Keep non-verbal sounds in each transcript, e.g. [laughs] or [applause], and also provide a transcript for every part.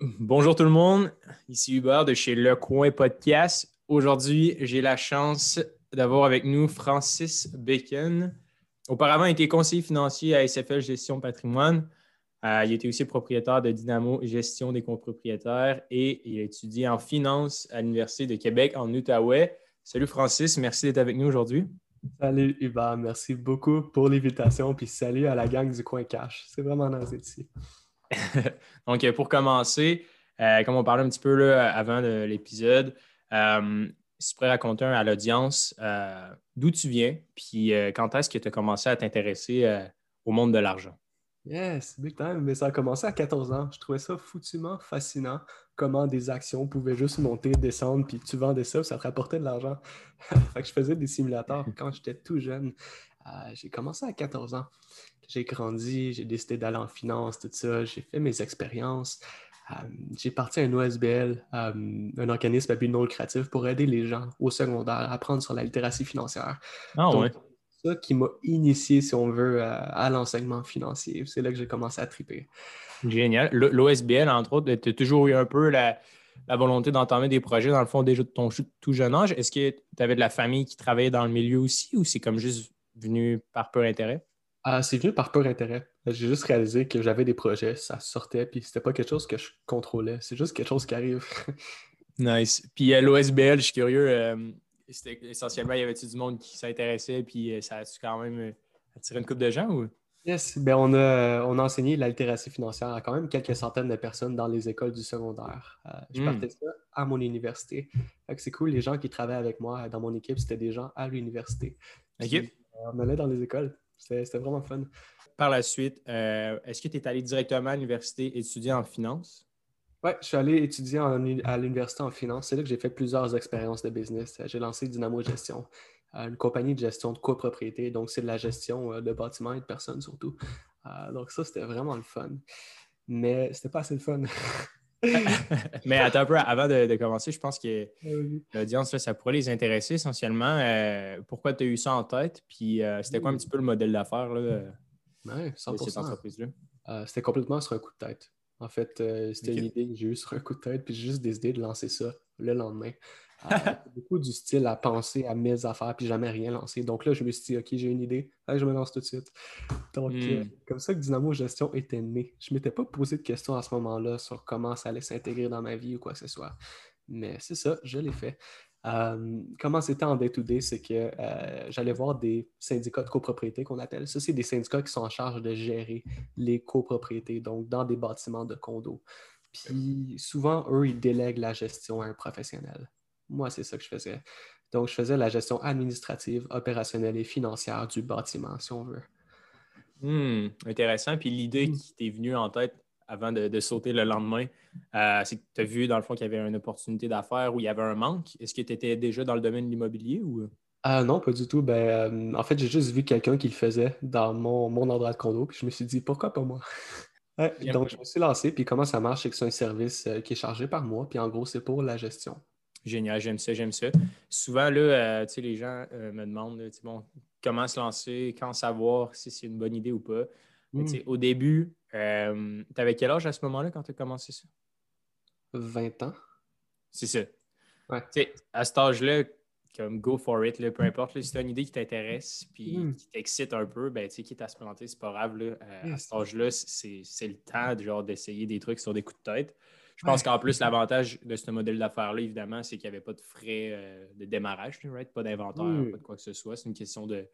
Bonjour tout le monde, ici Hubert de chez Le Coin Podcast. Aujourd'hui, j'ai la chance d'avoir avec nous Francis Bacon. Auparavant, il était conseiller financier à SFL Gestion Patrimoine. Euh, il était aussi propriétaire de Dynamo Gestion des copropriétaires et il a étudié en finance à l'Université de Québec en Outaouais. Salut Francis, merci d'être avec nous aujourd'hui. Salut Hubert, merci beaucoup pour l'invitation, puis salut à la gang du Coin Cash. C'est vraiment nice ici. [laughs] Donc, euh, pour commencer, euh, comme on parlait un petit peu là, avant l'épisode, euh, si tu pourrais raconter à l'audience d'où tu viens, puis quand est-ce que tu as commencé à t'intéresser au monde de l'argent? Yes, big time. Mais ça a commencé à 14 ans. Je trouvais ça foutument fascinant comment des actions pouvaient juste monter, descendre, puis tu vendais ça, ça te rapportait de l'argent. [laughs] fait que je faisais des simulateurs quand j'étais tout jeune. j'ai commencé à 14 ans j'ai grandi, j'ai décidé d'aller en finance, tout ça, j'ai fait mes expériences. Euh, j'ai parti à un OSBL, euh, un organisme à but non lucratif pour aider les gens au secondaire à apprendre sur la littératie financière. Ah ouais. C'est ça qui m'a initié, si on veut, à, l'enseignement financier. C'est là que j'ai commencé à triper. Génial. L'OSBL, entre autres, tu as toujours eu un peu la, la volonté d'entamer des projets, dans le fond, déjà de ton tout jeune âge. Est-ce que tu avais de la famille qui travaillait dans le milieu aussi ou c'est comme juste venu par pur intérêt? Ah, c'est venu par pur intérêt. J'ai juste réalisé que j'avais des projets, ça sortait, puis c'était pas quelque chose que je contrôlais. C'est juste quelque chose qui arrive. [laughs] nice. Puis à l'OSBL, je suis curieux, euh, essentiellement, il y avait-tu du monde qui s'intéressait, puis euh, ça a-tu quand même euh, attiré une couple de gens ou? Yes, ben on, a, on a enseigné la littératie financière à quand même quelques centaines de personnes dans les écoles du secondaire. je hmm. partais ça à mon université. c'est cool, les gens qui travaillaient avec moi dans mon équipe, c'était des gens à l'université. OK. on allait dans les écoles. C'était vraiment fun. Par la suite, euh, est-ce que tu es allé directement à l'université étudier en finance? Oui, je suis allé étudier à l'université en finance. C'est là que j'ai fait plusieurs expériences de business. J'ai lancé Dynamo Gestion, euh, une compagnie de gestion de copropriété. Donc, c'est de la gestion euh, de bâtiments et de personnes surtout. donc, ça, c'était vraiment le fun. Mais c'était pas assez le fun. [laughs] [laughs] Mais attends un peu, avant de, commencer, je pense que l'audience, ça pourrait les intéresser essentiellement. Euh, pourquoi tu as eu ça en tête? Puis euh, c'était quoi un petit peu le modèle d'affaires de cette entreprise-là? Euh, c'était complètement sur un coup de tête. En fait, c'était une idée que j'ai eue sur un coup de tête, puis j'ai juste décidé de lancer ça le lendemain. Beaucoup du style à penser à mes affaires puis jamais rien lancer. Donc là, je me suis dit, OK, j'ai une idée, je me lance tout de suite. Donc, euh, hmm. comme ça que Dynamo Gestion était né. Je ne m'étais pas posé de questions à ce moment-là sur comment ça allait s'intégrer dans ma vie ou quoi que ce soit. Mais c'est ça, je l'ai fait. Euh, comment c'était en day-to-day, c'est que euh, j'allais voir des syndicats de copropriété qu'on appelle. Ça, c'est des syndicats qui sont en charge de gérer les copropriétés, donc dans des bâtiments de condos. Puis souvent, eux, ils délèguent la gestion à un professionnel. Moi, c'est ça que je faisais. Donc, je faisais la gestion administrative, opérationnelle et financière du bâtiment, si on veut. Hmm, intéressant. Puis l'idée hmm. qui t'est venue en tête avant de, sauter le lendemain, euh, c'est que tu as vu dans le fond qu'il y avait une opportunité d'affaires où il y avait un manque. Est-ce que tu étais déjà dans le domaine de l'immobilier ou? Ah non, pas du tout. Ben, euh, en fait, j'ai juste vu quelqu'un qui le faisait dans mon, mon endroit de condo, puis je me suis dit pourquoi pas moi? [laughs] donc, je me suis lancé, puis comment ça marche, c'est que c'est un service euh, qui est chargé par moi, puis en gros, c'est pour la gestion. Génial, j'aime ça, j'aime ça. Souvent, là, euh, les gens euh, me demandent bon, comment se lancer, quand savoir si c'est une bonne idée ou pas. Hmm. Au début, euh, tu avais quel âge à ce moment-là quand tu as commencé ça? 20 ans. C'est ça. À cet âge-là, comme go for it, peu importe, si tu as une idée qui t'intéresse puis hmm. qui t'excite un peu, ben, quitte à se planter, c'est pas grave. Là, À cet âge-là, c'est le temps d'essayer des trucs sur des coups de tête. Je pense qu'en plus, l'avantage de ce modèle d'affaires-là, évidemment, c'est qu'il n'y avait pas de frais euh, de démarrage, pas d'inventaire, pas de quoi que ce soit. C'est une question de,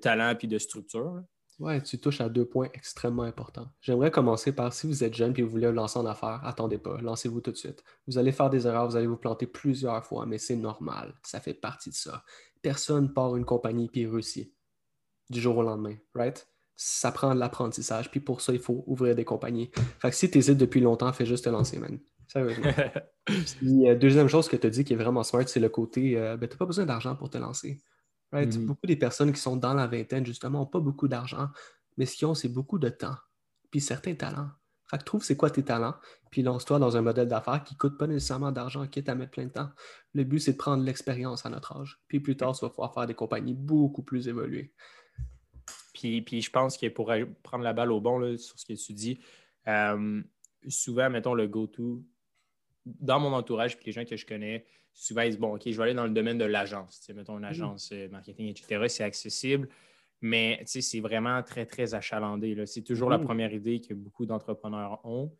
talent et de structure. Oui, tu touches à deux points extrêmement importants. J'aimerais commencer par si vous êtes jeune et vous voulez lancer en affaires, attendez pas, lancez-vous tout de suite. Vous allez faire des erreurs, vous allez vous planter plusieurs fois, mais c'est normal. Ça fait partie de ça. Personne part une compagnie puis réussit du jour au lendemain, right? ça prend de l'apprentissage. Puis pour ça, il faut ouvrir des compagnies. Fait que si tu hésites depuis longtemps, fais juste te lancer, man. Sérieusement. [laughs] Puis, euh, deuxième chose que tu as dit qui est vraiment smart, c'est le côté euh, ben, tu n'as pas besoin d'argent pour te lancer. Mm-hmm. Beaucoup des personnes qui sont dans la vingtaine, justement, n'ont pas beaucoup d'argent, mais ce qu'ils ont, c'est beaucoup de temps. Puis certains talents. Fait que trouve c'est quoi tes talents, puis lance-toi dans un modèle d'affaires qui ne coûte pas nécessairement d'argent, quitte à mettre plein de temps. Le but, c'est de prendre l'expérience à notre âge. Puis plus tard, tu vas pouvoir faire des compagnies beaucoup plus évoluées. Puis, je pense que pour prendre la balle au bon sur ce que tu dis, euh, souvent, mettons, le go-to dans mon entourage, puis les gens que je connais, souvent, ils disent Bon, OK, je vais aller dans le domaine de l'agence. Mettons une mm. agence euh, marketing, etc. C'est accessible, mais c'est vraiment très, très achalandé. C'est toujours la mm. première idée que beaucoup d'entrepreneurs ont.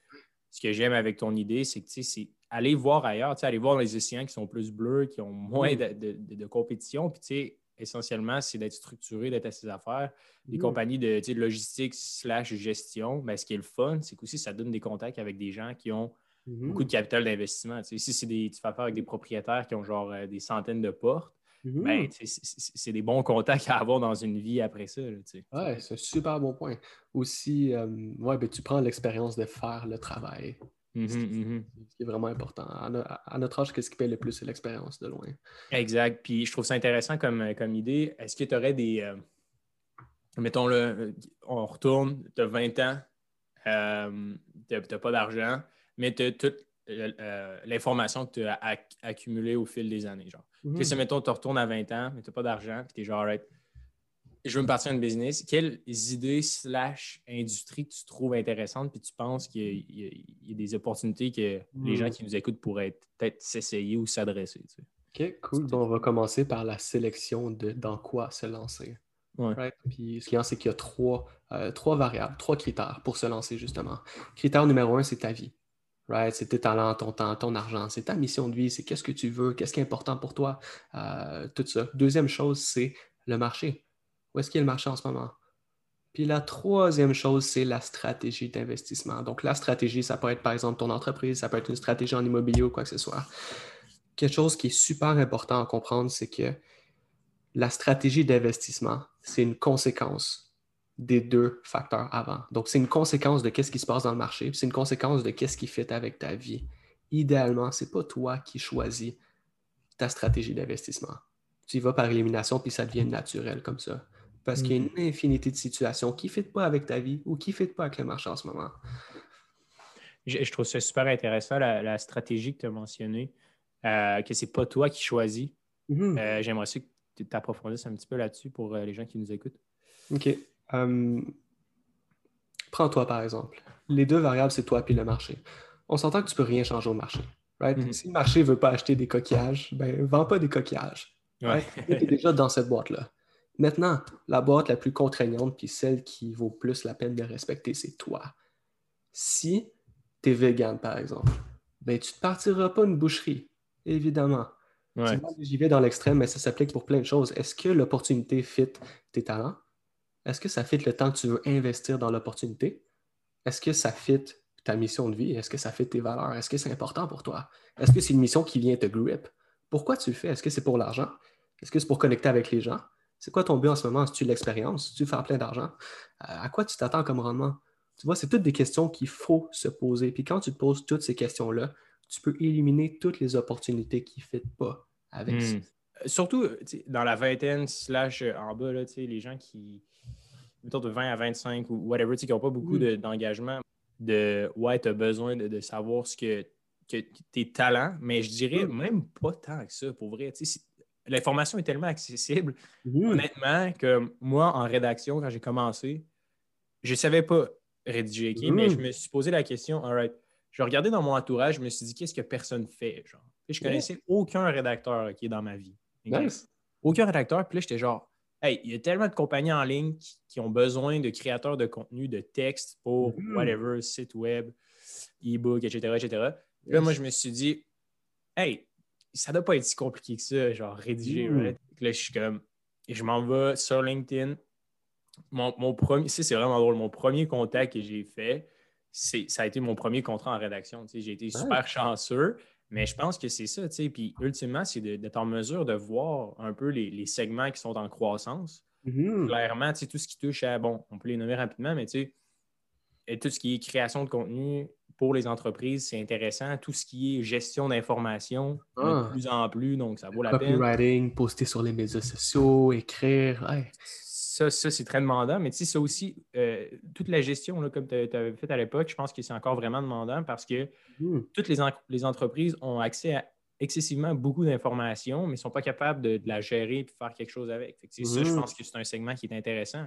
Ce que j'aime avec ton idée, c'est que c'est aller voir ailleurs, aller voir les océans qui sont plus bleus, qui ont moins mm. de, de, compétition. Puis, essentiellement, c'est d'être structuré, d'être à ses affaires. Les compagnies de, logistique slash gestion, ben, ce qui est le fun, c'est qu'aussi, ça donne des contacts avec des gens qui ont Mhm. beaucoup de capital d'investissement. Ici, c'est des, tu fais affaire avec des propriétaires qui ont genre euh, des centaines de portes. Mhm. Ben, c'est des bons contacts à avoir dans une vie après ça. Oui, c'est un super bon point. Aussi, euh, ouais, ben, tu prends l'expérience de faire le travail. Mhm, ce, qui, est vraiment important. À, notre âge, qu'est-ce qui paye le plus, c'est l'expérience de loin. Exact. Puis je trouve ça intéressant comme, euh, comme idée. Est-ce que tu aurais des. mettons le, on retourne, tu as 20 ans, tu n'as pas d'argent mais tu as toute euh, euh, l'information que tu as accumulée au fil des années. Genre. Mm Si, mettons, tu retournes à 20 ans, mais tu n'as pas d'argent, puis tu es genre, je veux me partir d'un business. Quelles idées slash industries tu trouves intéressantes, puis tu penses qu'il y, a des opportunités que les gens mhm. qui nous écoutent pourraient peut-être s'essayer ou s'adresser? OK, cool. on va commencer par la sélection de dans quoi se lancer. Puis ce qu'il y a, c'est qu'il y a trois, euh, trois variables, trois critères pour se lancer, justement. Critère numéro un, c'est ta vie. C'est tes talents, ton temps, ton argent, c'est ta mission de vie, c'est qu'est-ce que tu veux, qu'est-ce qui est important pour toi, euh, tout ça. Deuxième chose, c'est le marché. Où est-ce qu'il y a le marché en ce moment? Puis la troisième chose, c'est la stratégie d'investissement. Donc la stratégie, ça peut être par exemple ton entreprise, ça peut être une stratégie en immobilier ou quoi que ce soit. Quelque chose qui est super important à comprendre, c'est que la stratégie d'investissement, c'est une conséquence des deux facteurs avant. Donc, c'est une conséquence de qu'est-ce qui se passe dans le marché, c'est une conséquence de qu'est-ce qui fait avec ta vie. Idéalement, ce n'est pas toi qui choisis ta stratégie d'investissement. Tu y vas par élimination, puis ça devient naturel comme ça. Parce qu'il y a une mm-hmm. infinité de situations qui ne fit pas avec ta vie ou qui ne fit pas avec le marché en ce moment. Je, trouve ça super intéressant, la, stratégie que tu as mentionnée, euh, que ce n'est pas toi qui choisis. Mm-hmm. Euh, j'aimerais aussi que tu t'approfondisses un petit peu là-dessus pour euh, les gens qui nous écoutent. OK. Euh, prends-toi par exemple. Les deux variables, c'est toi et le marché. On s'entend que tu ne peux rien changer au marché. Mhm. Si le marché ne veut pas acheter des coquillages, ben, vends pas des coquillages. tu es déjà dans cette boîte-là. Maintenant, la boîte la plus contraignante, puis celle qui vaut plus la peine de respecter, c'est toi. Si tu es vegan, par exemple, ben, tu ne partiras pas une boucherie, évidemment. J'y vais dans l'extrême, mais ça s'applique pour plein de choses. Est-ce que l'opportunité fit tes talents? Est-ce que ça fit le temps que tu veux investir dans l'opportunité? Est-ce que ça fit ta mission de vie? Est-ce que ça fit tes valeurs? Est-ce que c'est important pour toi? Est-ce que c'est une mission qui vient te grip? Pourquoi tu le fais? Est-ce que c'est pour l'argent? Est-ce que c'est pour connecter avec les gens? C'est quoi ton but en ce moment? Est-ce que tu l'expérience? Est-ce que tu faire plein d'argent? Euh, à quoi tu t'attends comme rendement? Tu vois, c'est toutes des questions qu'il faut se poser. Puis quand tu te poses toutes ces questions-là, tu peux éliminer toutes les opportunités qui ne fit pas avec hmm. ça. Surtout dans la vingtaine slash en bas, là, les gens qui, mettons, de 20 à 25 ou whatever, qui n'ont pas beaucoup mm. d'engagement, de, ouais, tu as besoin de, savoir ce que, tes talents, mais je dirais mm. même pas tant que ça, pour vrai. L'information est tellement accessible, mm. honnêtement, que moi, en rédaction, quand j'ai commencé, je ne savais pas rédiger, mais je me suis posé la question, all right, je regardais dans mon entourage, je me suis dit, qu'est-ce que personne fait? Genre? je connaissais aucun rédacteur qui est dans ma vie. Aucun rédacteur. Puis là, j'étais genre, hey, il y a tellement de compagnies en ligne qui, ont besoin de créateurs de contenu, de texte pour mm-hmm. whatever, site web, e-book, etc., etc. Là, moi, je me suis dit, hey, ça doit pas être si compliqué que ça, genre rédiger, mm. right? Là, je suis comme, je m'en vais sur LinkedIn. Mon, mon premier, c'est vraiment drôle, mon premier contact que j'ai fait, ça a été mon premier contrat en rédaction. J'ai été super chanceux. Mais je pense que c'est ça, tu sais. Puis ultimement, c'est d'être en mesure de voir un peu les, segments qui sont en croissance. Mm-hmm. Clairement, tu sais, tout ce qui touche à, bon, on peut les nommer rapidement, mais tu sais, tout ce qui est création de contenu pour les entreprises, c'est intéressant. Tout ce qui est gestion d'information, de ah. plus en plus, donc ça vaut la peine. Copywriting, poster sur les médias sociaux, écrire ça, c'est très demandant. Mais tu sais, ça aussi, euh, toute la gestion, là, comme tu avais fait à l'époque, je pense que c'est encore vraiment demandant parce que mmh. toutes les, les, entreprises ont accès à excessivement beaucoup d'informations, mais ne sont pas capables de, la gérer et de faire quelque chose avec. ça, je mmh. pense que c'est un segment qui est intéressant.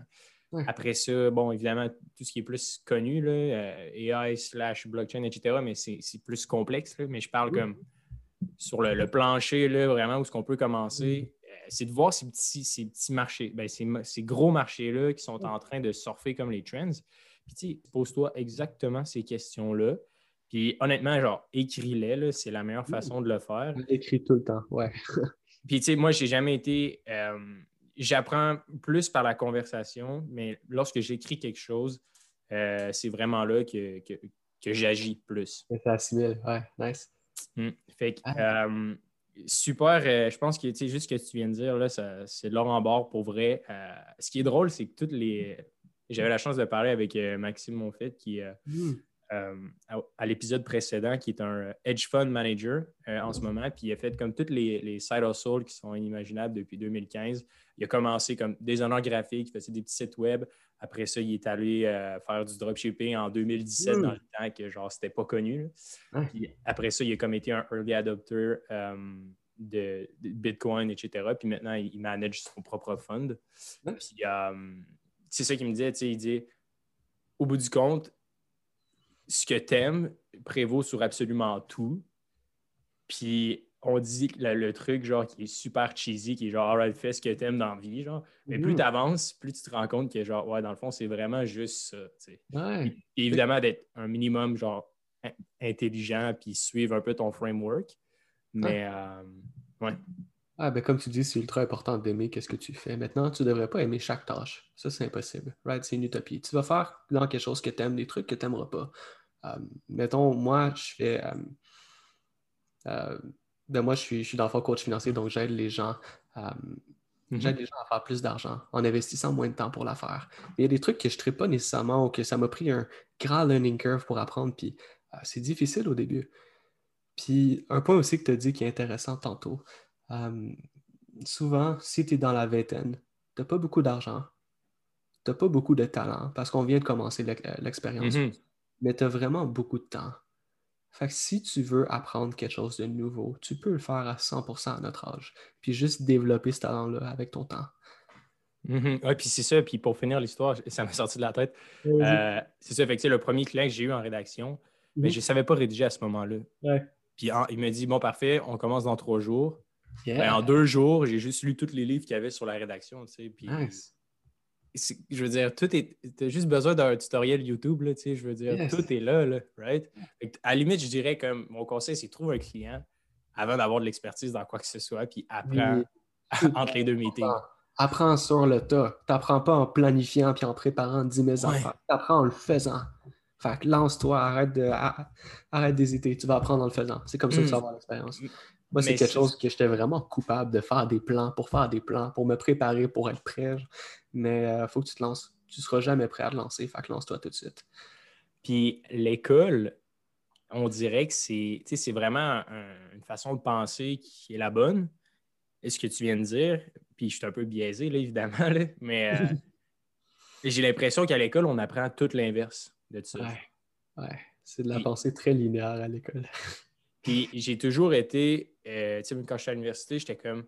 Après ça, bon, évidemment, tout ce qui est plus connu, là, euh, AI slash blockchain, etc., mais c'est plus complexe. mais je parle comme sur le, plancher, là, vraiment, où ce qu'on peut commencer, c'est de voir ces petits, ces petits marchés, ben, ces, gros marchés-là qui sont en train de surfer comme les trends. Puis, tu pose-toi exactement ces questions-là. Puis, honnêtement, genre, écris-les, c'est la meilleure façon de le faire. Écris tout le temps, ouais. [laughs] Puis, tu sais, moi, j'ai jamais été. Euh, j'apprends plus par la conversation, mais lorsque j'écris quelque chose, euh, c'est vraiment là que, que, j'agis plus. Ça assimile, ouais, nice. Hmm. Fait que, ah. euh, super, euh, je pense que juste ce que tu viens de dire, là, c'est de l'or en bord pour vrai. ce qui est drôle, c'est que toutes les. J'avais la chance de parler avec Maxime Monfait qui, hmm. Euh, à, l'épisode précédent, qui est un euh, hedge fund manager euh, en ce moment, puis il a fait comme toutes les, les side hustles qui sont inimaginables depuis 2015. Il a commencé comme designer graphique, il faisait des petits sites web. Après ça, il est allé faire du dropshipping en 2017 dans le temps que genre c'était pas connu. après ça, il a comme été un early adopter de, Bitcoin, etc. Puis maintenant, il, manage son propre fund. c'est ça qu'il me disait, il dit au bout du compte, ce que t'aimes prévaut sur absolument tout. Puis on dit que le, truc genre qui est super cheesy, qui est genre alright, fais ce que t'aimes dans la vie, genre. Mais plus mm. tu avances, plus tu te rends compte que genre, ouais, dans le fond, c'est vraiment juste ça. évidemment, d'être un minimum genre intelligent puis suivre un peu ton framework. Mais euh, ouais. Ah, ben comme tu dis, c'est ultra important d'aimer qu'est-ce que tu fais. Maintenant, tu ne devrais pas aimer chaque tâche. Ça, c'est impossible. Right? C'est une utopie. Tu vas faire dans quelque chose que tu aimes, des trucs que tu n'aimeras pas. Euh, mettons, moi, je fais. Euh, euh, ben moi, je suis, je suis dans le fond coach financier, donc j'aide les gens. Mhm. J'aide les gens à faire plus d'argent en investissant moins de temps pour la faire. il y a des trucs que je ne pas nécessairement ou que ça m'a pris un grand learning curve pour apprendre, puis c'est difficile au début. Puis un point aussi que tu as dit qui est intéressant tantôt, euh, souvent, si tu es dans la vingtaine, tu n'as pas beaucoup d'argent, tu n'as pas beaucoup de talent parce qu'on vient de commencer euh, l'expérience, mm-hmm. mais tu as vraiment beaucoup de temps. Fait que si tu veux apprendre quelque chose de nouveau, tu peux le faire à 100% à notre âge, puis juste développer ce talent-là avec ton temps. Oui, puis c'est ça. Puis pour finir l'histoire, [laughs] ça m'a sorti de la tête. Euh, c'est ça. Fait que le premier client que j'ai eu en rédaction, mais mm-hmm. je ne savais pas rédiger à ce moment-là. Puis il me dit Bon, parfait, on commence dans trois jours. Ben, en deux jours, j'ai juste lu tous les livres qu'il y avait sur la rédaction. Tu sais, puis, Je veux dire, tout est. Tu as juste besoin d'un tutoriel YouTube. Là, tu sais, je veux dire, tout est là, là right? À la limite, je dirais que mon conseil, c'est trouve un client avant d'avoir de l'expertise dans quoi que ce soit, puis apprends [laughs] entre les deux meetings. Apprends sur le tas. Tu n'apprends pas en planifiant puis en préparant 10 000 enfants. Tu apprends en le faisant. Fait que lance-toi, arrête, de, arrête d'hésiter. Tu vas apprendre en le faisant. C'est comme ça que tu vas mm. avoir l'expérience. Moi, c'est quelque chose que j'étais vraiment coupable de faire des plans pour faire des plans, pour me préparer, pour être prêt. Mais il euh, faut que tu te lances. Tu ne seras jamais prêt à te lancer. Fait que lance-toi tout de suite. Puis l'école, on dirait que c'est, c'est vraiment une façon de penser qui est la bonne. est ce que tu viens de dire, puis je suis un peu biaisé, là, évidemment, mais euh, [laughs] j'ai l'impression qu'à l'école, on apprend tout l'inverse de ça. Ouais, ouais. c'est de la pensée très linéaire à l'école. Puis j'ai toujours été, euh, quand j'étais à l'université, j'étais comme.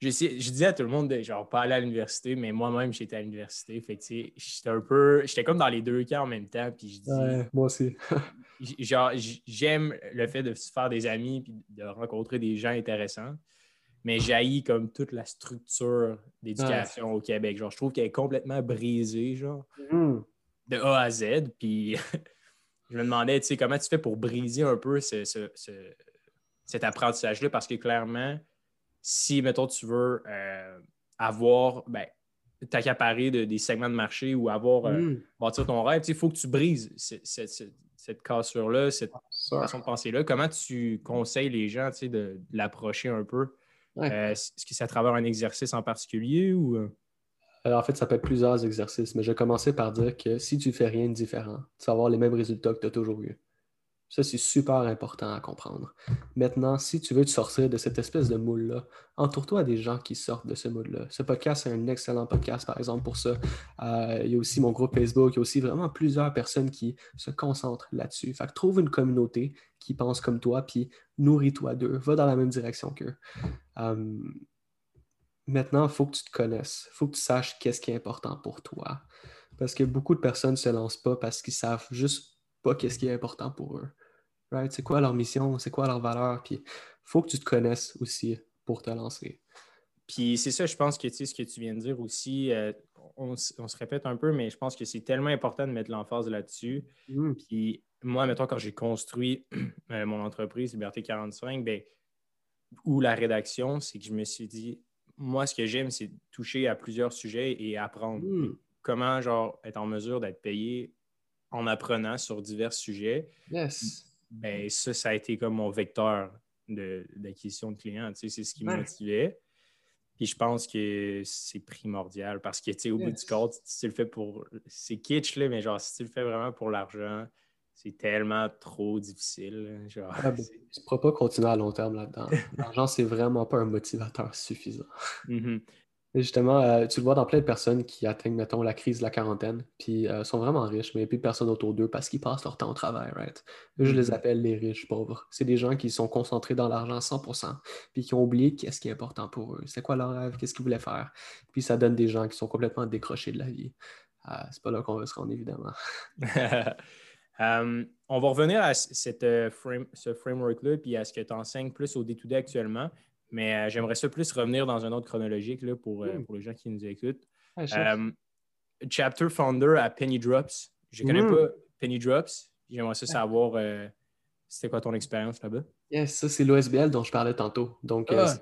Je disais à tout le monde de genre pas aller à l'université, mais moi-même j'étais à l'université. Fait que tu sais, j'étais un peu. J'étais comme dans les deux cas en même temps. Puis je dis. Ouais, moi aussi. [laughs] genre, j'aime le fait de se faire des amis puis de rencontrer des gens intéressants. Mais j'haïs comme toute la structure d'éducation au Québec. Genre, je trouve qu'elle est complètement brisée, genre, mm. de A à Z. Puis [laughs] je me demandais, tu sais, comment tu fais pour briser un peu cet apprentissage-là? Parce que clairement, si, mettons, tu veux euh, avoir, ben, t'accaparer des segments de marché ou avoir, euh, mm. bâtir ton rêve, il faut que tu brises cette, cassure-là, cette façon de penser-là. Comment tu conseilles les gens, tu sais, de, l'approcher un peu? Euh, est-ce que c'est à travers un exercice en particulier ou... Euh, en fait, ça peut être plusieurs exercices, mais je vais commencer par dire que si tu fais rien de différent, tu vas avoir les mêmes résultats que tu as toujours eu. Ça, c'est super important à comprendre. Maintenant, si tu veux te sortir de cette espèce de moule-là, entoure-toi des gens qui sortent de ce moule-là. Ce podcast, c'est un excellent podcast, par exemple, pour ça. Euh, il y a aussi mon groupe Facebook, il y a aussi vraiment plusieurs personnes qui se concentrent là-dessus. Fait que trouve une communauté qui pense comme toi, puis nourris-toi d'eux. Va dans la même direction qu'eux. Euh, maintenant, il faut que tu te connaisses. Il faut que tu saches qu'est-ce qui est important pour toi. Parce que beaucoup de personnes ne se lancent pas parce qu'ils savent juste pas qu'est-ce qui est important pour eux. Right? C'est quoi leur mission? C'est quoi leur valeur? Puis, il faut que tu te connaisses aussi pour te lancer. Puis c'est ça, je pense que tu sais, ce que tu viens de dire aussi, euh, on, se répète un peu, mais je pense que c'est tellement important de mettre l'emphase là-dessus. Mm. Puis moi, mettons, quand j'ai construit [clears throat] euh, mon entreprise Liberté 45, ben, ou la rédaction, c'est que je me suis dit, moi, ce que j'aime, c'est toucher à plusieurs sujets et apprendre. Mm. Comment, genre, être en mesure d'être payé en apprenant sur divers sujets. Yes. Ben, ça, ça a été comme mon vecteur d'acquisition de, clients. Tu sais, c'est ce qui me motivait. Puis je pense que c'est primordial parce que, tu sais, au bout du compte, si tu le fais pour. C'est kitsch, là, mais genre, si tu le fais vraiment pour l'argent, c'est tellement trop difficile. Genre, ah, ben, [laughs] tu ne pourras pas continuer à long terme là-dedans. L'argent, c'est vraiment pas un motivateur suffisant. Mm-hmm justement, euh, tu le vois dans plein de personnes qui atteignent, mettons, la crise de la quarantaine, puis euh, sont vraiment riches, mais il n'y a plus de personnes autour d'eux parce qu'ils passent leur temps au travail, right? je les mm-hmm. appelle les riches pauvres. C'est des gens qui sont concentrés dans l'argent 100%, puis qui ont oublié qu'est-ce qui est important pour eux. C'est quoi leur rêve? Qu'est-ce qu'ils voulaient faire? Puis ça donne des gens qui sont complètement décrochés de la vie. Euh, c'est pas là qu'on veut se rendre, évidemment. [laughs] on va revenir à cette, ce framework-là, puis à ce que tu enseignes plus au day-to-day actuellement. Mais euh, j'aimerais ça plus revenir dans un autre chronologique là, pour, euh, hmm. pour les gens qui nous écoutent. Euh, chapter Founder à Penny Drops. Je ne connais hmm. pas Penny Drops. J'aimerais ça savoir c'était quoi ton expérience là-bas? Yes, ça, c'est l'OSBL dont je parlais tantôt. Donc, ah,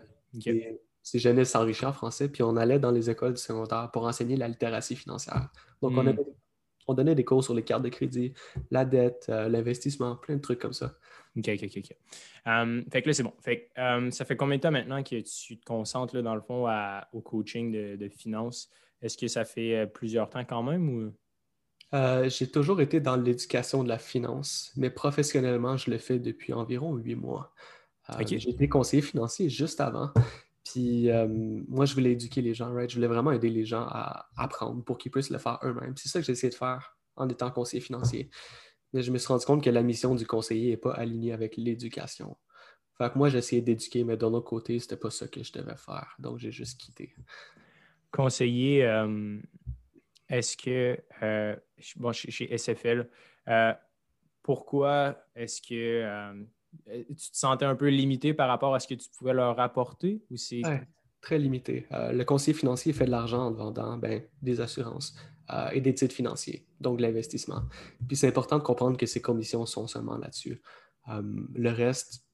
c'est Jeunesse s'enrichir en français. Puis on allait dans les écoles du secondaire pour enseigner la littératie financière. Donc, on, hmm. On, donnait des cours sur les cartes de crédit, la dette, l'investissement, plein de trucs comme ça. OK, OK, OK. Um, fait que là, c'est bon. Fait um, ça fait combien de temps maintenant que tu te concentres, dans le fond, au coaching de, de finances? Est-ce que ça fait euh, plusieurs temps quand même ou? Euh, j'ai toujours été dans l'éducation de la finance, mais professionnellement, je le fais depuis environ huit mois. Euh, j'ai été conseiller financier juste avant. Puis moi, je voulais éduquer les gens, right? Je voulais vraiment aider les gens à apprendre pour qu'ils puissent le faire eux-mêmes. C'est ça que j'ai essayé de faire en étant conseiller financier. Mais je me suis rendu compte que la mission du conseiller n'est pas alignée avec l'éducation. Fait que moi, j'essayais d'éduquer, mais d'un autre côté, c'était pas ça que je devais faire. Donc, j'ai juste quitté. Conseiller, euh, est-ce que, euh, bon, chez, SFL, euh, pourquoi est-ce que tu te sentais un peu limité par rapport à ce que tu pouvais leur apporter ou c'est très limité. Euh, le conseiller financier fait de l'argent en vendant ben, des assurances euh, et des titres financiers, donc de l'investissement. Puis c'est important de comprendre que ces commissions sont seulement là-dessus. Euh, le reste,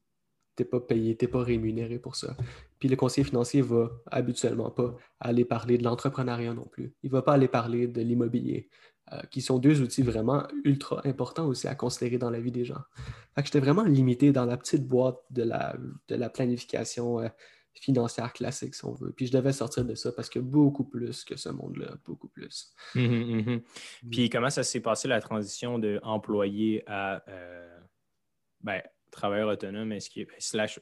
tu n'es pas payé, tu n'es pas rémunéré pour ça. Puis le conseiller financier va habituellement pas aller parler de l'entrepreneuriat non plus. Il ne va pas aller parler de l'immobilier, qui sont deux outils vraiment ultra importants aussi à considérer dans la vie des gens. Fait que j'étais vraiment limité dans la petite boîte de la, de la planification financière classique, si on veut. Puis je devais sortir de ça parce que beaucoup plus que ce monde-là, beaucoup plus. Hum, hum, hum, Puis comment ça s'est passé la transition de employé à euh, ben, travailleur autonome? Est-ce que slash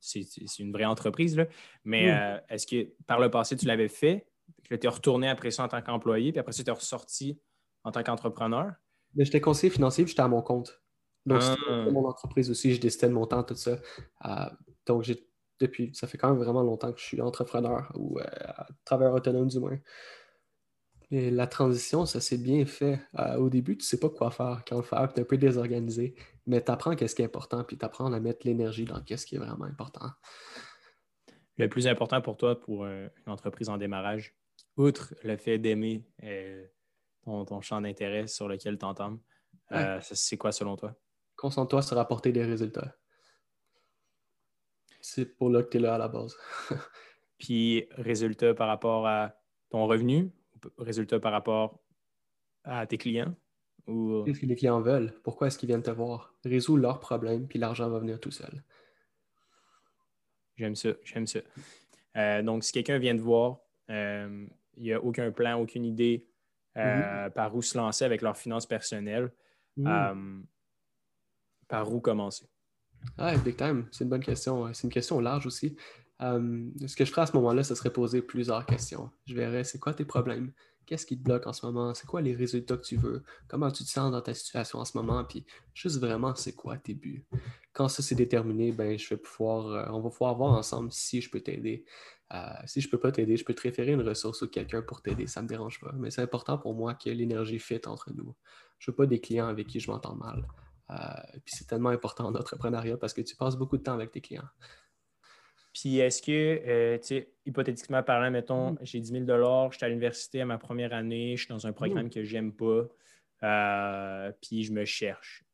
c'est une vraie entreprise, là. mais euh, est-ce que par le passé, tu l'avais fait? Tu es retourné après ça en tant qu'employé, puis après ça, tu es ressorti en tant qu'entrepreneur? J'étais conseiller financier, puis j'étais à mon compte. Donc, c'était ah. mon entreprise aussi, je décidais de mon temps, tout ça. Euh, donc, j'ai depuis, ça fait quand même vraiment longtemps que je suis entrepreneur ou euh, travailleur autonome du moins. Et la transition, ça s'est bien fait. Euh, au début, tu ne sais pas quoi faire, quand faire, tu es un peu désorganisé, mais tu apprends qu'est-ce qui est important, puis tu apprends à mettre l'énergie dans qu'est-ce qui est vraiment important. Le plus important pour toi, pour une entreprise en démarrage, outre le fait d'aimer ton, champ d'intérêt sur lequel tu entends, c'est quoi selon toi? Concentre-toi sur apporter des résultats c'est pour là que tu es là à la base. [laughs] Puis, résultat par rapport à ton revenu, résultat par rapport à tes clients? Ou... Qu'est-ce que les clients veulent? Pourquoi est-ce qu'ils viennent te voir? Résous leurs problèmes, puis l'argent va venir tout seul. J'aime ça, j'aime ça. Euh, donc, si quelqu'un vient te voir, euh, il n'y a aucun plan, aucune idée euh, mm-hmm. par où se lancer avec leurs finances personnelles, mm. par où commencer? Ah, big time. C'est une bonne question. C'est une question large aussi. Euh, ce que je ferais à ce moment-là, ce serait poser plusieurs questions. Je verrais, c'est quoi tes problèmes? Qu'est-ce qui te bloque en ce moment? C'est quoi les résultats que tu veux? Comment tu te sens dans ta situation en ce moment? Puis juste vraiment, c'est quoi tes buts? Quand ça c'est déterminé, ben, je vais pouvoir, euh, on va pouvoir voir ensemble si je peux t'aider. Si je ne peux pas t'aider, je peux te référer une ressource ou quelqu'un pour t'aider, ça ne me dérange pas. Mais c'est important pour moi que l'énergie fit entre nous. Je ne veux pas des clients avec qui je m'entends mal. puis c'est tellement important en entrepreneuriat parce que tu passes beaucoup de temps avec tes clients. Puis est-ce que, euh, tu sais, hypothétiquement parlant, mettons, mm. j'ai 10 000 je suis à l'université à ma première année, je suis dans un programme mm. que j'aime pas, euh, puis je me cherche.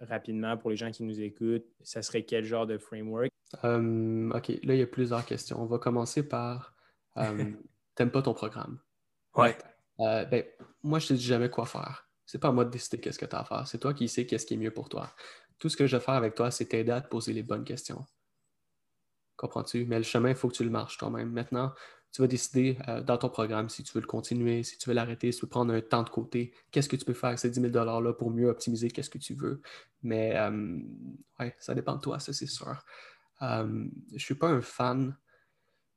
Rapidement, pour les gens qui nous écoutent, ça serait quel genre de framework? Euh, OK, là, il y a plusieurs questions. On va commencer par [laughs] T'aimes pas ton programme? Ouais. ben, moi, je te dis jamais quoi faire. C'est pas à moi de décider qu'est-ce que tu as à faire. C'est toi qui sais qu'est-ce qui est mieux pour toi. Tout ce que je vais faire avec toi, c'est t'aider à te poser les bonnes questions. Comprends-tu? Mais le chemin, il faut que tu le marches toi-même. Maintenant, tu vas décider euh, dans ton programme si tu veux le continuer, si tu veux l'arrêter, si tu veux prendre un temps de côté, qu'est-ce que tu peux faire? Avec ces 10 000 $-là pour mieux optimiser qu'est-ce que tu veux. Mais euh, ouais, ça dépend de toi, ça c'est sûr. Euh, je ne suis pas un fan,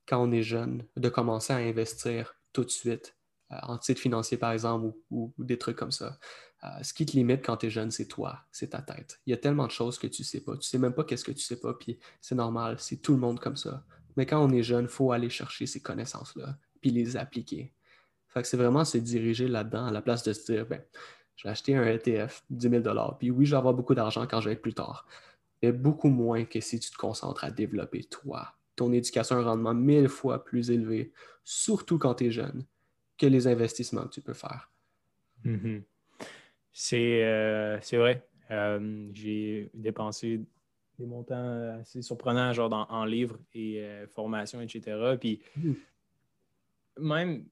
quand on est jeune, de commencer à investir tout de suite en titre financier, par exemple, ou des trucs comme ça. Euh, ce qui te limite quand tu es jeune, c'est toi, c'est ta tête. Il y a tellement de choses que tu ne sais pas. Tu ne sais même pas qu'est-ce que tu ne sais pas, puis c'est normal, c'est tout le monde comme ça. Mais quand on est jeune, il faut aller chercher ces connaissances-là, puis les appliquer. Fait c'est vraiment se diriger là-dedans à la place de se dire, ben, je vais un ETF, 10 000 puis oui, je beaucoup d'argent quand je vais être plus tard. Mais beaucoup moins que si tu te concentres à développer toi. Ton éducation a un rendement mille fois plus élevé, surtout quand tu es jeune, que les investissements que tu peux faire. Mm-hmm. Euh, c'est vrai. Euh, j'ai dépensé des montants assez surprenants, genre en livres et euh, formation, etc. Puis mmh. même,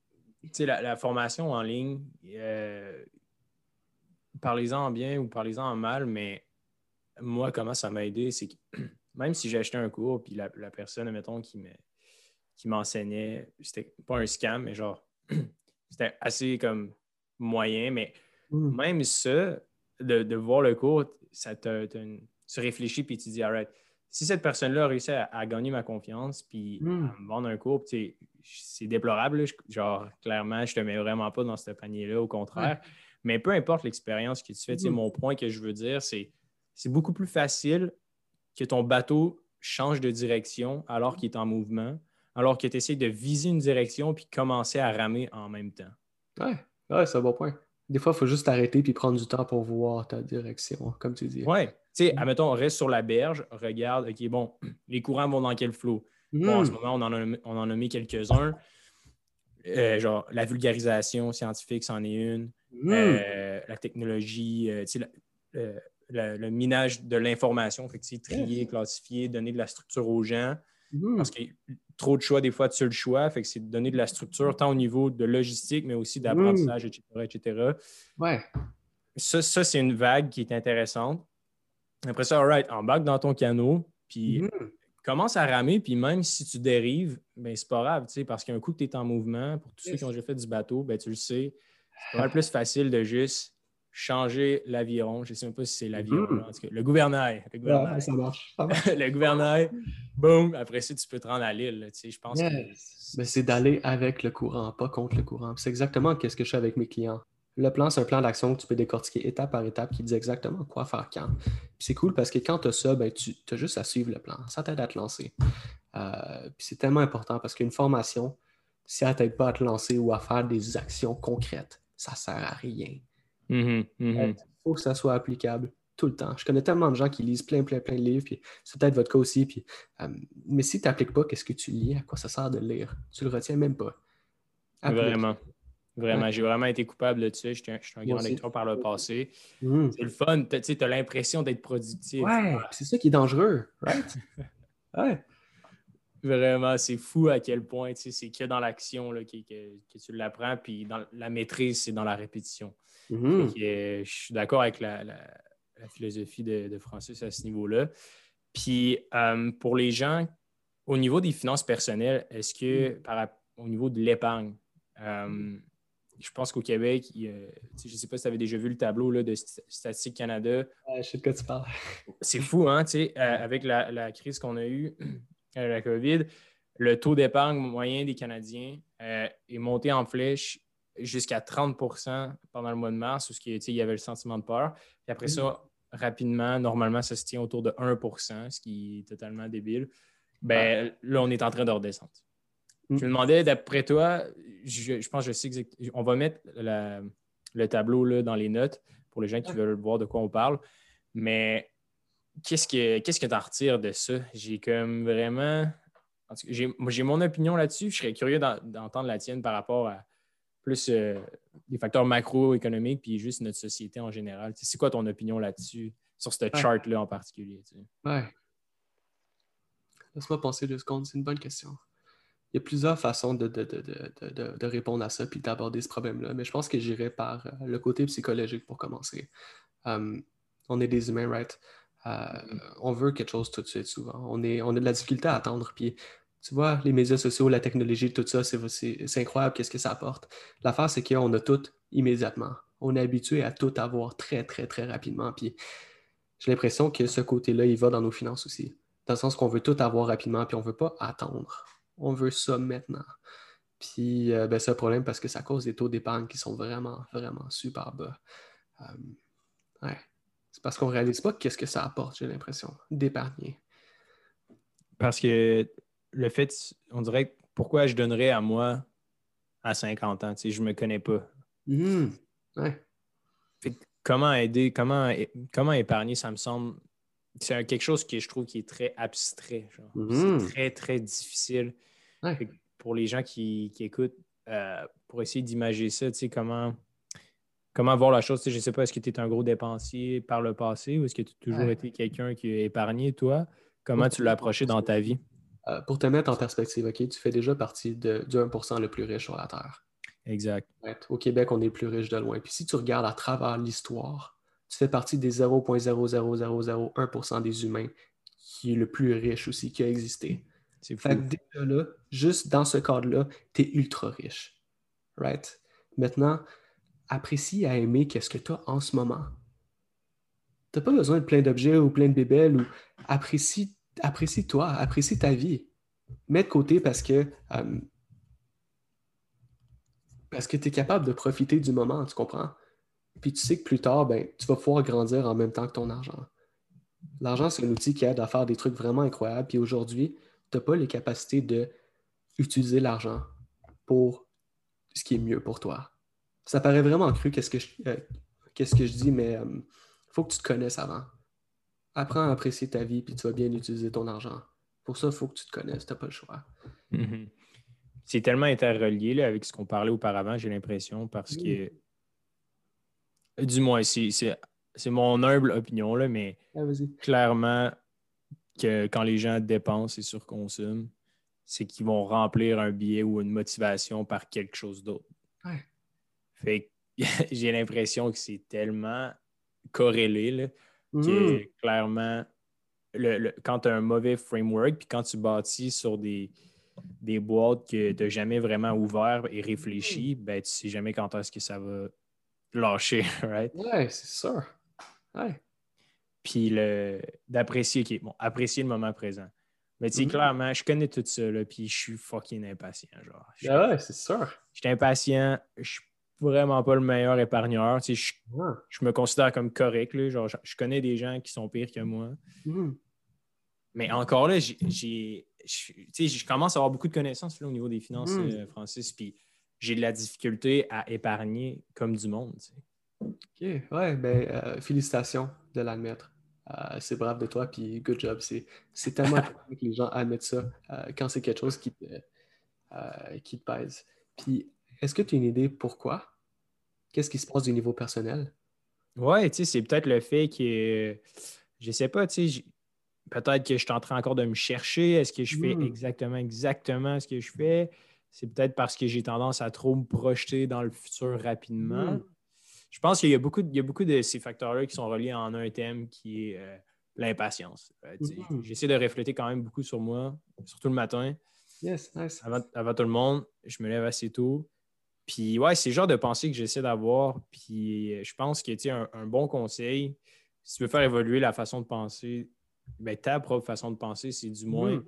tu sais, la, formation en ligne, parlez-en en bien ou parlez-en en mal, mais moi, comment ça m'a aidé, c'est que [clears throat] même si j'ai acheté un cours, puis la, personne, mettons, qui m'enseignait, c'était pas un scam, mais genre, [clears throat] c'était assez comme moyen, mais Mm. Même ça, de, voir le cours, ça te, tu réfléchis puis tu dis, arrête, si cette personne-là a réussi à, gagner ma confiance puis mm. à me vendre un cours, c'est déplorable. genre, clairement, je te mets vraiment pas dans ce panier-là, au contraire. Mais peu importe l'expérience que tu fais, mm. mon point que je veux dire, c'est c'est beaucoup plus facile que ton bateau change de direction alors qu'il est en mouvement, alors que tu essaies de viser une direction puis commencer à ramer en même temps. Ouais, ouais c'est un bon point. Des fois, il faut juste arrêter puis prendre du temps pour voir ta direction, comme tu dis. Oui. Tu sais, mm. admettons, on reste sur la berge, regarde, OK, bon, [clears throat] les courants vont dans quel flot? Bon, en ce mm. moment, on en a, on en a mis quelques-uns. Euh, genre, la vulgarisation scientifique, c'en est une. Mm. Euh, la technologie, euh, tu sais, le minage de l'information, fait que, trier, classifier, donner de la structure aux gens. Parce que trop de choix, des fois, tu as le choix. Fait que c'est de donner de la structure tant au niveau de logistique, mais aussi d'apprentissage, etc., etc. Ouais. Ça, ça c'est une vague qui est intéressante. Après ça, all right, embarque dans ton canot, puis mm-hmm. commence à ramer, puis même si tu dérives, ben c'est pas grave, parce qu'un coup que tu es en mouvement, pour tous ceux qui ont déjà fait du bateau, ben tu le sais, c'est pas mal plus facile de juste changer l'aviron. Je ne sais même pas si c'est l'aviron. Mm. Le gouvernail. Le gouvernail. ça [laughs] marche. le gouvernail, boum, après ça, tu peux te rendre à l'île. Je pense Mais c'est d'aller avec le courant, pas contre le courant. C'est exactement ce que je fais avec mes clients. Le plan, c'est un plan d'action que tu peux décortiquer étape par étape qui dit exactement quoi faire quand. c'est cool parce que quand tu as ça, ben, tu as juste à suivre le plan. Ça t'aide à te lancer. Euh, c'est tellement important parce qu'une formation, si elle t'aide pas à te lancer ou à faire des actions concrètes, ça ne sert à rien. Mm-hmm, mm-hmm. Il faut que ça soit applicable tout le temps. Je connais tellement de gens qui lisent plein, plein, plein de livres, puis c'est peut-être votre cas aussi. Puis, euh, mais si tu n'appliques pas, qu'est-ce que tu lis? À quoi ça sert de lire? Tu le retiens même pas. Vraiment. Vraiment. J'ai vraiment été coupable de ça. Je suis un, grand lecteur par le passé. Mm. C'est le fun. Tu as l'impression d'être productif. Ouais, c'est ça qui est dangereux. Right? [laughs] ouais. Vraiment, c'est fou à quel point c'est que dans l'action que, que, tu l'apprends, puis dans la maîtrise, c'est dans la répétition. Mm-hmm. Euh, je suis d'accord avec la, philosophie de, Francis à ce niveau-là. Puis euh, pour les gens, au niveau des finances personnelles, est-ce que mm. par, au niveau de l'épargne, euh, je pense qu'au Québec, je ne sais pas si tu avais déjà vu le tableau là, de Statistique Canada. je sais de quoi tu parles. C'est fou, hein, avec la, la crise qu'on a eue, la COVID, le taux d'épargne moyen des Canadiens est monté en flèche jusqu'à 30% pendant le mois de mars, où il y avait le sentiment de peur. Puis après ça, rapidement, normalement, ça se tient autour de 1% ce qui est totalement débile. Ben, là, on est en train de redescendre. Je me demandais, d'après toi, je, pense que je sais exactement. On va mettre le tableau là, dans les notes pour les gens qui veulent voir de quoi on parle. Mais qu'est-ce que qu'est-ce que tu en retires de ça? J'ai comme vraiment. J'ai mon opinion là-dessus. Je serais curieux d'entendre la tienne par rapport à plus euh, des facteurs macroéconomiques puis juste notre société en général. C'est quoi ton opinion là-dessus, sur cette chart-là en particulier? Ouais. Laisse-moi penser deux secondes, c'est une bonne question. Il y a plusieurs façons de, de, répondre à ça puis d'aborder ce problème-là, mais je pense que j'irai par euh, le côté psychologique pour commencer. Um, on est des humains, right? Euh, on veut quelque chose tout de suite, souvent. On, est, on a de la difficulté à attendre. Puis, tu vois, les médias sociaux, la technologie, tout ça, c'est incroyable, qu'est-ce que ça apporte. L'affaire, c'est qu'on a tout immédiatement. On est habitué à tout avoir très, très, très rapidement. Puis, j'ai l'impression que ce côté-là, il va dans nos finances aussi. Dans le sens qu'on veut tout avoir rapidement, puis on ne veut pas attendre. On veut ça maintenant. Puis, euh, ben, c'est un problème parce que ça cause des taux d'épargne qui sont vraiment, vraiment super bas. Euh, ouais. C'est parce qu'on ne réalise pas qu'est-ce que ça apporte, j'ai l'impression, d'épargner. Parce que le fait, on dirait, pourquoi je donnerais à moi à 50 ans? Sais, je ne me connais pas. Mmh. comment aider, comment, comment épargner, ça me semble. C'est quelque chose que je trouve qui est très abstrait. Mmh. C'est très, très difficile. Pour les gens qui, écoutent, euh, pour essayer d'imager ça, tu sais, comment comment voir la chose? je ne sais pas, est-ce que tu es un gros dépensier par le passé ou est-ce que tu as toujours été quelqu'un qui a épargné, toi? Comment tu l'as approché dans ta vie? Euh, pour te mettre en perspective, OK, tu fais déjà partie de, du 1% le plus riche sur la Terre. Exact. Au Québec, on est le plus riche de loin. Puis si tu regardes à travers l'histoire, tu fais partie des 0.00001% des humains qui est le plus riche aussi qui a existé. C'est Fait déjà là, juste dans ce cadre-là, tu es ultra riche. Right? Maintenant, apprécie à aimer qu'est-ce que tu as en ce moment. Tu n'as pas besoin de plein d'objets ou plein de bébelles ou apprécie, apprécie toi, apprécie ta vie. Mets de côté parce que euh, parce que tu es capable de profiter du moment, tu comprends? Puis tu sais que plus tard, ben, tu vas pouvoir grandir en même temps que ton argent. L'argent, c'est un outil qui aide à faire des trucs vraiment incroyables. Puis aujourd'hui, tu n'as pas les capacités d'utiliser l'argent pour ce qui est mieux pour toi ça paraît vraiment cru qu'est-ce que je, euh, qu'est-ce que je dis, mais il euh, faut que tu te connaisses avant. Apprends à apprécier ta vie, puis tu vas bien utiliser ton argent. Pour ça, il faut que tu te connaisses, tu n'as pas le choix. Mm-hmm. C'est tellement interrelié là, avec ce qu'on parlait auparavant, j'ai l'impression, parce que, du moins, c'est, c'est, mon humble opinion, là, mais ah, clairement, que quand les gens dépensent et surconsomment, c'est qu'ils vont remplir un billet ou une motivation par quelque chose d'autre. Fait [laughs] j'ai l'impression que c'est tellement corrélé là, que mm. clairement, le, quand tu as un mauvais framework, puis quand tu bâtis sur des, des boîtes que tu n'as jamais vraiment ouvert et réfléchi, mm. ben, tu sais jamais quand est-ce que ça va lâcher, [laughs] right? Ouais, c'est ça. Ouais. Puis d'apprécier, bon, apprécier le moment présent. Mais tu sais, mm. clairement, je connais tout ça, là, puis je suis fucking impatient, genre. Ah ouais, c'est sûr. Je suis impatient, je vraiment pas le meilleur épargneur. Tu je, me considère comme correct. Là. Genre, je, connais des gens qui sont pires que moi. Hmm. Mais encore là, j'ai, je commence à avoir beaucoup de connaissances au niveau des finances, hmm. euh, Francis. Puis j'ai de la difficulté à épargner comme du monde. OK. Ouais, ben, euh, félicitations de l'admettre. Euh, c'est brave de toi, puis good job. C'est, c'est tellement [laughs] que les gens admettent ça quand c'est quelque chose qui te, qui te pèse. Puis est-ce que tu as une idée pourquoi? Qu'est-ce qui se passe du niveau personnel? Oui, tu sais, c'est peut-être le fait que, je sais pas, tu sais, peut-être que je suis en train encore de me chercher. Est-ce que je fais hmm. exactement, exactement ce que je fais? C'est peut-être parce que j'ai tendance à trop me projeter dans le futur rapidement. Hmm. Je pense qu'il y a beaucoup, de, beaucoup de ces facteurs-là qui sont reliés en un thème qui est euh, l'impatience. Euh, hmm. J'essaie de refléter quand même beaucoup sur moi, surtout le matin. Yes, nice. Avant, avant, tout le monde, je me lève assez tôt. Puis ouais, c'est le genre de pensée que j'essaie d'avoir. Puis je pense que un, un bon conseil, si tu veux faire évoluer la façon de penser, ben, ta propre façon de penser, c'est du moins hmm.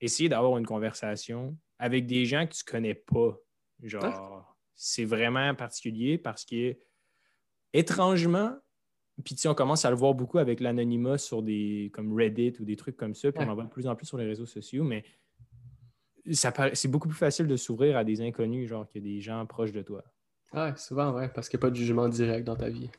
essayer d'avoir une conversation avec des gens que tu connais pas. Genre, c'est vraiment particulier parce que étrangement, puis on commence à le voir beaucoup avec l'anonymat sur des comme Reddit ou des trucs comme ça, puis on en voit de plus en plus sur les réseaux sociaux, mais c'est beaucoup plus facile de s'ouvrir à des inconnus, genre que des gens proches de toi. Ouais, souvent, ouais, parce qu'il n'y a pas de jugement direct dans ta vie.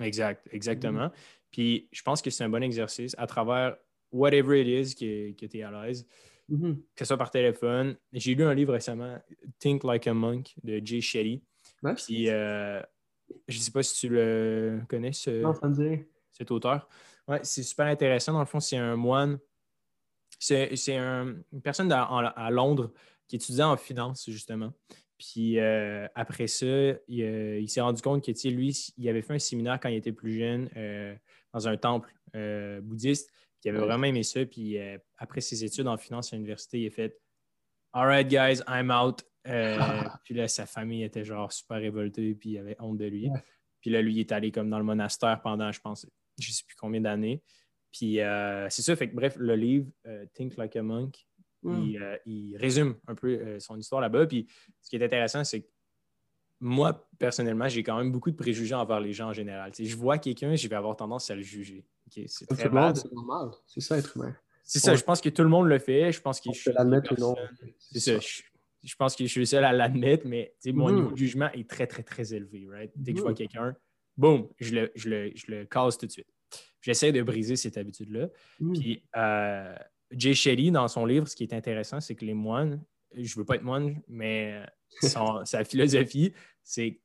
Exact, exactement. Mm-hmm. Puis je pense que c'est un bon exercice à travers whatever it is que, que tu es à l'aise, mm-hmm. que ce soit par téléphone. J'ai lu un livre récemment, Think Like a Monk de Jay Shetty. Puis euh, je ne sais pas si tu le connais, ce, cet auteur. Ouais, c'est super intéressant. Dans le fond, c'est un moine. C'est une personne à, Londres qui étudiait en finance, justement. Puis euh, après ça, il, s'est rendu compte que lui, il avait fait un séminaire quand il était plus jeune euh, dans un temple euh, bouddhiste. Puis il avait vraiment aimé ça. Puis après ses études en finance à l'université, il a fait All right, guys, I'm out. [laughs] puis là, sa famille était genre super révoltée, puis il avait honte de lui. Puis là, lui, il est allé comme dans le monastère pendant, je pense, je ne sais plus combien d'années. Puis c'est ça, fait que bref, le livre Think Like a Monk, Hmm. Euh, il, résume un peu euh, son histoire là-bas. Puis ce qui est intéressant, c'est que moi, personnellement, j'ai quand même beaucoup de préjugés envers les gens en général. je vois quelqu'un, je vais avoir tendance à le juger. c'est très normal. C'est ça, être humain. C'est ça, je pense que tout le monde le fait. Je pense que je l'admettre ou non. C'est ça. Je, pense que je suis le seul à l'admettre, mais mon hmm. niveau de jugement est très, très, très élevé. Dès que je vois hmm. quelqu'un, boum, je le, je, le, je le casse tout de suite. J'essaie de briser cette habitude-là. Puis, euh, Jay Shetty, dans son livre, ce qui est intéressant, c'est que les moines, je ne veux pas être moine, mais [laughs] sa philosophie, c'est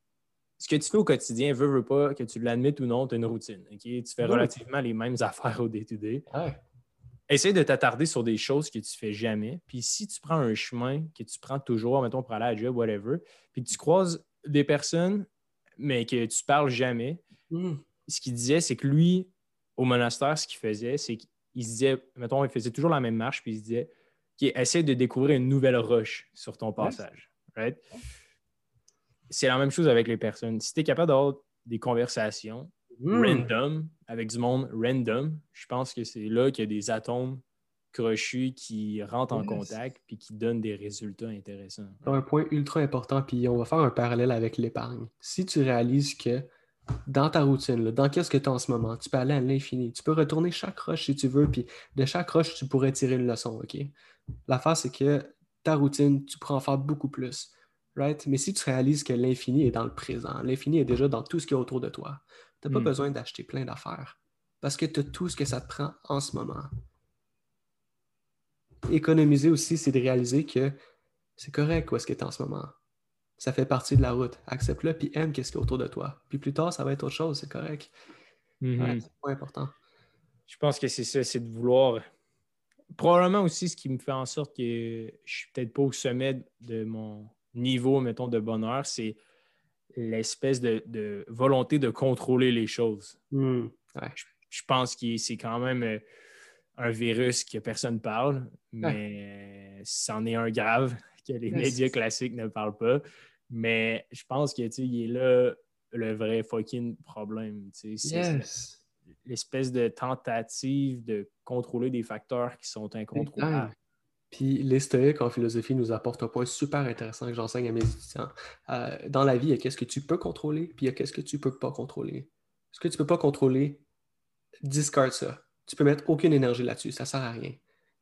ce que tu fais au quotidien, veux, veux pas, que tu l'admettes ou non, tu as une routine. Tu fais relativement les mêmes affaires au day-to-day. Essaye de t'attarder sur des choses que tu fais jamais. Puis si tu prends un chemin que tu prends toujours, mettons pour aller à la job, whatever, puis que tu croises des personnes, mais que tu parles jamais, hmm. ce qu'il disait, c'est que lui, au monastère, ce qu'il faisait, c'est qu'il il se disait, mettons, il faisait toujours la même marche, puis il se disait, qu'il essaie de découvrir une nouvelle roche sur ton passage. C'est la même chose avec les personnes. Si tu es capable d'avoir des conversations hmm. random avec du monde random, je pense que c'est là qu'il y a des atomes crochus qui rentrent en contact puis qui donnent des résultats intéressants. Un point ultra important, puis on va faire un parallèle avec l'épargne. Si tu réalises que dans ta routine, dans qu'est-ce que tu as en ce moment? Tu peux aller à l'infini. Tu peux retourner chaque roche si tu veux, puis de chaque roche, tu pourrais tirer une leçon, OK? L'affaire, c'est que ta routine, tu pourras en faire beaucoup plus, right? Mais si tu réalises que l'infini est dans le présent, l'infini est déjà dans tout ce qui est autour de toi, tu n'as pas hmm. besoin d'acheter plein d'affaires parce que tu as tout ce que ça te prend en ce moment. Économiser aussi, c'est de réaliser que c'est correct où est-ce que tu es en ce moment ça fait partie de la route. Accepte-le, puis aime qu'est-ce qu'il y a autour de toi. Puis plus tard, ça va être autre chose, c'est correct. Mhm. c'est pas important. Je pense que c'est ça, c'est de vouloir. Probablement aussi ce qui me fait en sorte que je suis peut-être pas au sommet de mon niveau, mettons, de bonheur, c'est l'espèce de, volonté de contrôler les choses. Hmm. Je, pense que c'est quand même euh, un virus que personne parle, mais c'en est un grave que les médias classiques ne parlent pas. Mais je pense que il est là le vrai fucking problème. C'est l'espèce de tentative de contrôler des facteurs qui sont incontrôlables. Puis les stoïques en philosophie nous apportent un point super intéressant que j'enseigne à mes étudiants. Euh, dans la vie, il y a qu'est-ce que tu peux contrôler, puis il y a qu'est-ce que tu peux pas contrôler. Ce que tu peux pas contrôler, discard ça. Tu peux mettre aucune énergie là-dessus, ça sert à rien.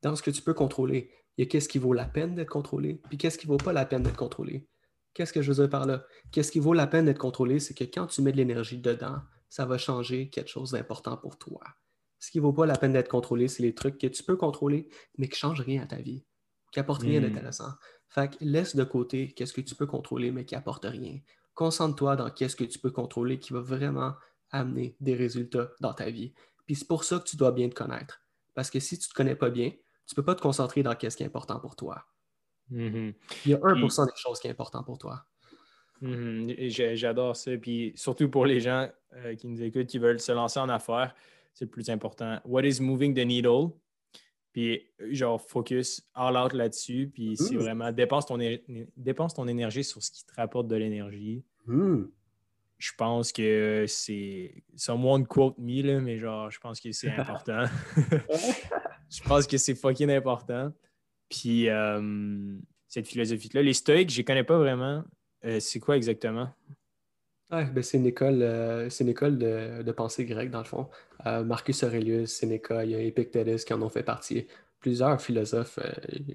Dans ce que tu peux contrôler, il y a qu'est-ce qui vaut la peine d'être contrôlé, puis qu'est-ce qui vaut pas la peine d'être contrôlé? Qu'est-ce que je veux dire par là? Qu'est-ce qui vaut la peine d'être contrôlé, c'est que quand tu mets de l'énergie dedans, ça va changer quelque chose d'important pour toi. Ce qui vaut pas la peine d'être contrôlé, c'est les trucs que tu peux contrôler, mais qui ne changent rien à ta vie, qui n'apportent rien hmm. d'intéressant. Fait que laisse de côté qu'est-ce que tu peux contrôler, mais qui n'apporte rien. Concentre-toi dans qu'est-ce que tu peux contrôler qui va vraiment amener des résultats dans ta vie. Puis c'est pour ça que tu dois bien te connaître. Parce que si tu ne te connais pas bien, tu ne peux pas te concentrer dans ce qui est important pour toi. Mm-hmm. Il y a 1% des choses qui sont importantes pour toi. Mm-hmm. J'adore ça. Puis surtout pour les gens euh, qui nous écoutent, qui veulent se lancer en affaires, c'est le plus important. What is moving the needle? Puis genre focus all out là-dessus. Puis c'est vraiment dépense ton, dépense ton énergie sur ce qui te rapporte de l'énergie. Mm. Je pense que c'est. Someone quote me, là, mais genre, je pense que c'est [laughs] important. [laughs] je pense que c'est fucking important. Puis euh, cette philosophie-là, les stoïques, je ne connais pas vraiment. Euh, c'est quoi exactement? Ouais, ben c'est une école, euh, c'est une école de, pensée grecque, dans le fond. Marcus Aurelius, Sénéca, il y a qui en ont fait partie. Plusieurs philosophes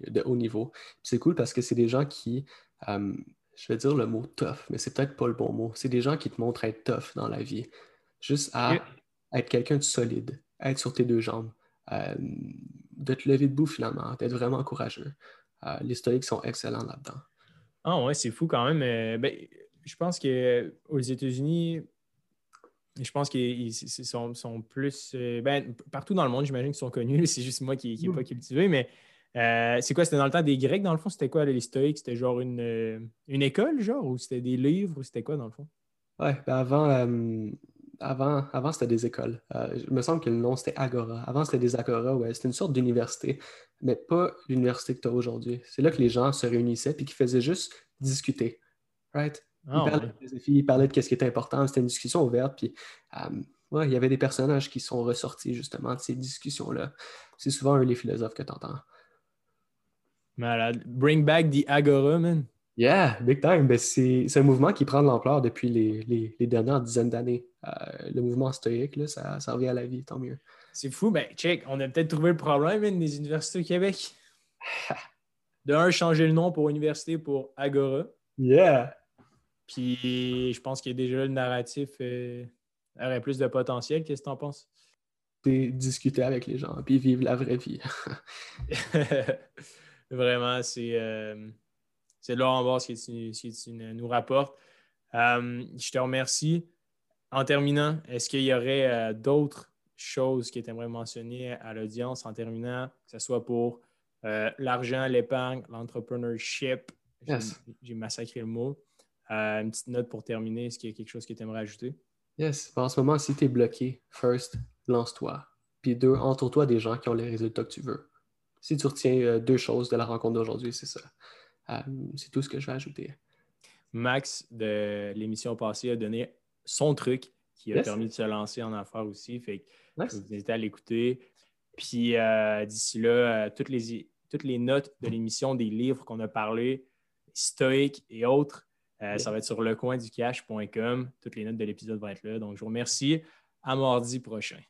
de haut niveau. C'est cool parce que c'est des gens qui, je vais dire le mot tough, mais c'est peut-être pas le bon mot. C'est des gens qui te montrent être tough dans la vie. Juste à être quelqu'un de solide, être sur tes deux jambes, de te lever debout finalement, d'être vraiment courageux. les stoïques sont excellents là-dedans. Ah ouais, c'est fou quand même. Ben, je pense qu'aux États-Unis, je pense qu'ils sont, plus. Euh, ben, partout dans le monde, j'imagine qu'ils sont connus. [laughs] C'est juste moi qui n'ai pas cultivé. Mais euh, c'est quoi? C'était dans le temps des Grecs, dans le fond? C'était quoi les stoïques? C'était genre une, euh, une école, genre? Ou c'était des livres? Ou c'était quoi, dans le fond? Ouais, ben avant, avant, avant c'était des écoles. il me semble que le nom, c'était Agora. Avant, c'était des Agora, ouais. C'était une sorte d'université, mais pas l'université que tu as aujourd'hui. C'est là que les gens se réunissaient et qui faisaient juste discuter. Right? Ah, il, parlait de philosophie, il parlait de ce qui était important, c'était une discussion ouverte. Puis, euh, il y avait des personnages qui sont ressortis justement de ces discussions-là. C'est souvent eux les philosophes que tu entends. Malade. Bring back the Agora, man. Yeah, big time. Ben, c'est un mouvement qui prend de l'ampleur depuis les, dernières dizaines d'années. Euh, le mouvement stoïque, là, ça, ça, revient à la vie, tant mieux. C'est fou. Ben, check, on a peut-être trouvé le problème man, des universités au Québec. [laughs] De un, changer le nom pour université pour Agora. Yeah. Puis je pense qu'il y a déjà le narratif euh, aurait plus de potentiel. Qu'est-ce que tu en penses? discuter avec les gens, puis vivre la vraie vie. [laughs] [laughs] Vraiment, c'est euh, de l'or en bas ce que tu, nous rapportes. Euh, je te remercie. En terminant, est-ce qu'il y aurait euh, d'autres choses que tu aimerais mentionner à l'audience en terminant, que ce soit pour l'argent, l'épargne, l'entrepreneurship? J'ai massacré le mot. Euh, une petite note pour terminer. Est-ce qu'il y a quelque chose que tu aimerais ajouter? Yes. En ce moment, si tu es bloqué, first, lance-toi. Puis deux, entoure-toi des gens qui ont les résultats que tu veux. Si tu retiens euh, deux choses de la rencontre d'aujourd'hui, c'est ça. Euh, c'est tout ce que je vais ajouter. Max, de l'émission passée, a donné son truc qui a permis de se lancer en affaires aussi. Fait que vous invite à l'écouter. Puis d'ici là, toutes, les, toutes les notes de l'émission, des livres qu'on a parlé, stoïques et autres, euh, ça va être sur lecoinducash.com. Toutes les notes de l'épisode vont être là. Donc, je vous remercie. À mardi prochain.